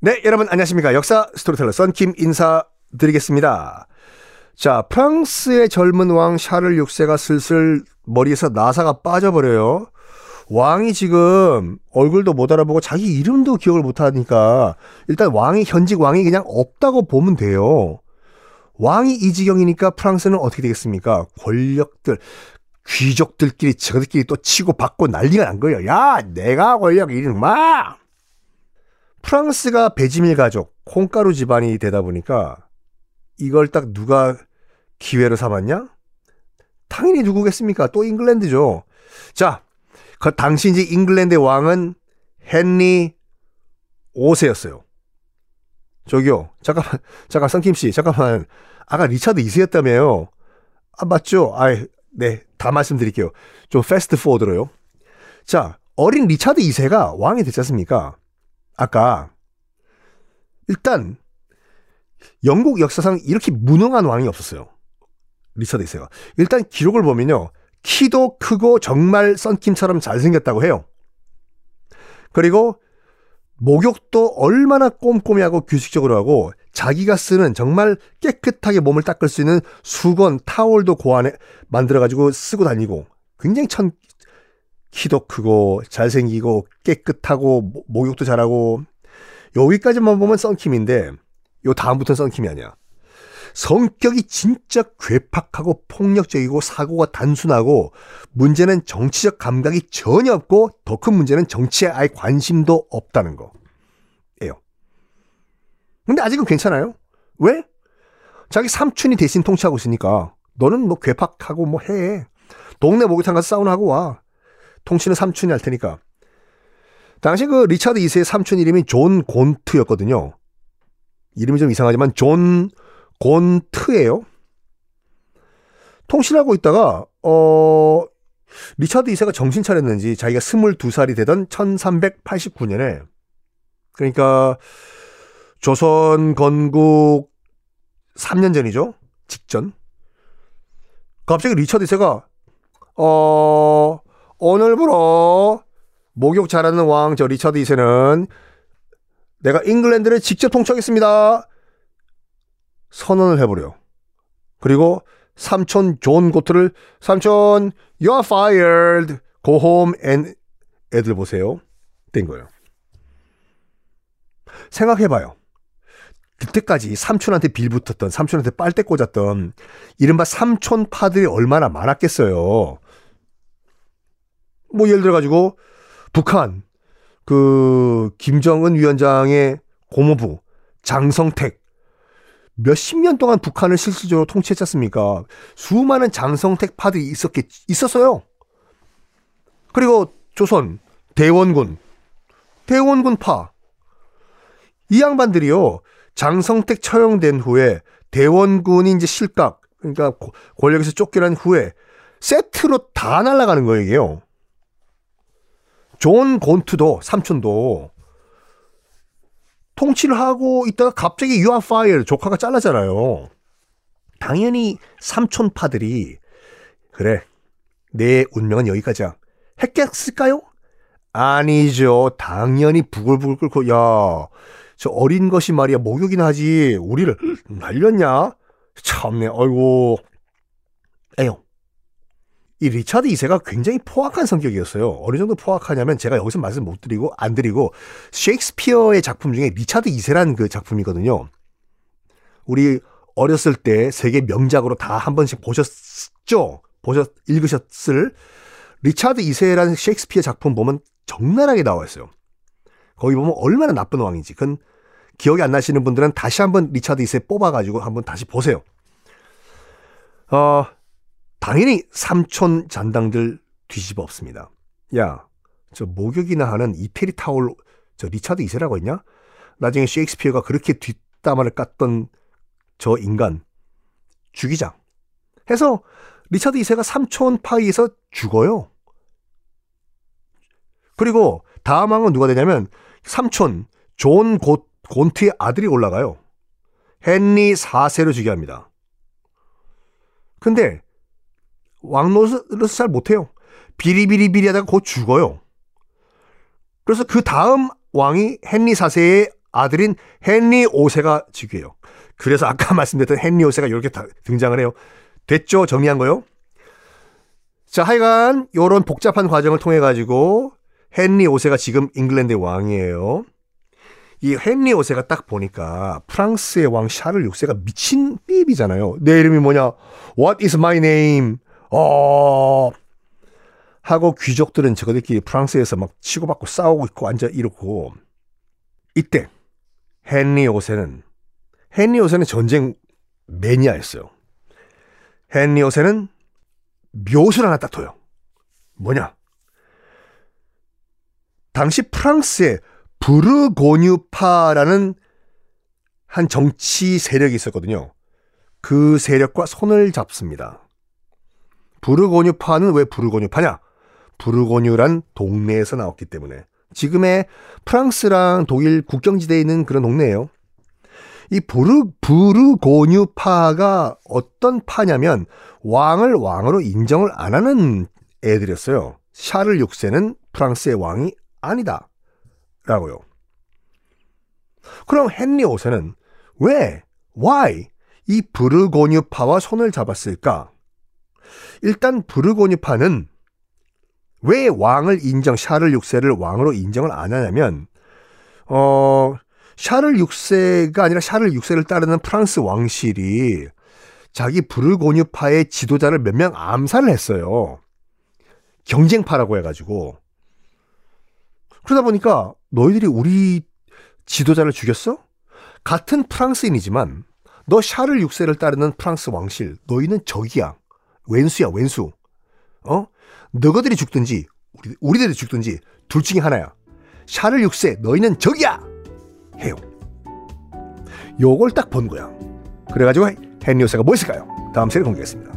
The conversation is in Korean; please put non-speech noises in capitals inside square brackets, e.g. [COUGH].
네, 여러분 안녕하십니까. 역사 스토리텔러 썬킴 인사드리겠습니다. 자, 프랑스의 젊은 왕 샤를 6세가 슬슬 머리에서 나사가 빠져버려요. 왕이 지금 얼굴도 못 알아보고 자기 이름도 기억을 못 하니까 일단 왕이 현직 왕이 그냥 없다고 보면 돼요. 왕이 이 지경이니까 프랑스는 어떻게 되겠습니까? 권력들, 귀족들끼리 저들끼리 또 치고 받고 난리가 난 거예요. 야, 내가 권력 이름 막 프랑스가 베지밀 가족, 콩가루 집안이 되다 보니까 이걸 딱 누가 기회로 삼았냐? 당연히 누구겠습니까? 또 잉글랜드죠. 자, 그 당시 이제 잉글랜드의 왕은 헨리 5세였어요. 저기요, 잠깐만, 잠깐, 성킴 씨, 잠깐만. 아까 리차드 2세였다며요. 아, 맞죠? 아, 네, 다 말씀드릴게요. 좀 fast forward로요. 자, 어린 리차드 2세가 왕이 됐지 않습니까? 아까 일단 영국 역사상 이렇게 무능한 왕이 없었어요. 리처드 2세가. 일단 기록을 보면요. 키도 크고 정말 썬킴처럼 잘생겼다고 해요. 그리고 목욕도 얼마나 꼼꼼히 하고 규칙적으로 하고 자기가 쓰는 정말 깨끗하게 몸을 닦을 수 있는 수건, 타월도 고안해 만들어가지고 쓰고 다니고 굉장히 천 키도 크고 잘생기고 깨끗하고 목욕도 잘하고 여기까지만 보면 썬킴인데 요 다음부터는 썬킴이 아니야. 성격이 진짜 괴팍하고 폭력적이고 사고가 단순하고 문제는 정치적 감각이 전혀 없고 더 큰 문제는 정치에 아예 관심도 없다는 거 예요. 근데 아직은 괜찮아요. 왜? 자기 삼촌이 대신 통치하고 있으니까 너는 뭐 괴팍하고 뭐 해. 동네 목욕탕 가서 사우나 하고 와. 통치는 삼촌이 할 테니까. 당시 그 리차드 2세의 삼촌 이름이 존 곤트였거든요. 이름이 좀 이상하지만 존 곤트예요. 통치하고 있다가 어 리차드 2세가 정신 차렸는지 자기가 22살이 되던 1389년에 그러니까 조선 건국 3년 전이죠. 직전. 갑자기 리차드 2세가 어 오늘부로 목욕 잘하는 왕 저 리처드 2세는 내가 잉글랜드를 직접 통치하겠습니다. 선언을 해버려. 그리고 삼촌 존 곤트를 삼촌 you are fired go home and 애들 보세요. 된 거예요. 생각해봐요. 그때까지 삼촌한테 빌붙었던 삼촌한테 빨대 꽂았던 이른바 삼촌 파들이 얼마나 많았겠어요. 뭐 예를 들어 가지고 북한 그 김정은 위원장의 고모부 장성택 몇십 년 동안 북한을 실질적으로 통치했지 않습니까? 수많은 장성택 파들이 있었겠 있었어요. 그리고 조선 대원군 대원군 파 이 양반들이요 장성택 처형된 후에 대원군이 이제 실각 그러니까 권력에서 쫓겨난 후에 세트로 다 날아가는 거예요. 존 곤트도 삼촌도 통치를 하고 있다가 갑자기 you are fired 조카가 잘랐잖아요. 당연히 삼촌파들이 그래 내 운명은 여기까지야 했겠을까요? 아니죠. 당연히 부글부글 끓고 야 저 어린 것이 말이야 목욕이나 하지 우리를 날렸냐? 참네 아이고 에요 이 리차드 2세가 굉장히 포악한 성격이었어요. 어느 정도 포악하냐면 제가 여기서 말씀 못 드리고 안 드리고 셰익스피어의 작품 중에 리차드 2세라는 그 작품이거든요. 우리 어렸을 때 세계 명작으로 다 한 번씩 보셨죠? 보셨 읽으셨을 리차드 2세라는 셰익스피어 작품 보면 적나라하게 나와 있어요. 거기 보면 얼마나 나쁜 왕인지. 그건 기억이 안 나시는 분들은 다시 한번 리차드 2세 뽑아가지고 한번 다시 보세요. 어, 당연히 삼촌 잔당들 뒤집어 엎습니다. 야, 저 목욕이나 하는 이태리 타올 저 리차드 2세라고 했냐? 나중에 셰익스피어가 그렇게 뒷담화를 깠던 저 인간 죽이자. 해서 리차드 2세가 삼촌파에 의해서 죽어요. 그리고 다음 왕은 누가 되냐면 삼촌 존 고, 곤트의 아들이 올라가요. 헨리 4세로 즉위합니다. 근데 왕노릇을 잘 못해요. 비리비리비리 하다가 곧 죽어요. 그래서 그 다음 왕이 헨리 4세의 아들인 헨리 5세가 즉위해요. 그래서 아까 [LAUGHS] 말씀드렸던 헨리 5세가 이렇게 등장을 해요. 됐죠? 정리한 거요? 자, 하여간 요런 복잡한 과정을 통해 가지고 헨리 5세가 지금 잉글랜드의 왕이에요. 이 헨리 5세가 딱 보니까 프랑스의 왕 샤를 6세가 미친 삐비잖아요. 내 이름이 뭐냐? What is my name? 어. 하고 귀족들은 저거들끼리 프랑스에서 막 치고받고 싸우고 있고 앉아 이러고 이때 헨리 5세는 헨리 5세는 전쟁 매니아였어요. 헨리 5세는 묘술 하나 딱 둬요. 뭐냐? 당시 프랑스에 부르고뉴파라는 한 정치 세력이 있었거든요. 그 세력과 손을 잡습니다. 부르고뉴파는 왜 부르고뉴파냐? 부르고뉴란 동네에서 나왔기 때문에 지금의 프랑스랑 독일 국경지대에 있는 그런 동네예요. 이 부르, 부르고뉴파가 어떤 파냐면 왕을 왕으로 인정을 안 하는 애들이었어요. 샤를 6세는 프랑스의 왕이 아니다. 라고요. 그럼 헨리 5세는 왜, why 이 부르고뉴파와 손을 잡았을까? 일단 부르고뉴파는 왜 왕을 인정, 샤를 6세를 왕으로 인정을 안 하냐면, 어, 샤를 6세가 아니라 샤를 6세를 따르는 프랑스 왕실이 자기 부르고뉴파의 지도자를 몇 명 암살을 했어요. 경쟁파라고 해가지고. 그러다 보니까 너희들이 우리 지도자를 죽였어? 같은 프랑스인이지만 너 샤를 6세를 따르는 프랑스 왕실 너희는 적이야. 왼수야 왼수. 어? 너희들이 죽든지 우리, 우리들이 죽든지 둘 중에 하나야. 샤를 6세 너희는 적이야. 해요. 요걸 딱 본 거야. 그래가지고 헨리 5세가 뭐 했을까요? 다음 시간에 공개하겠습니다.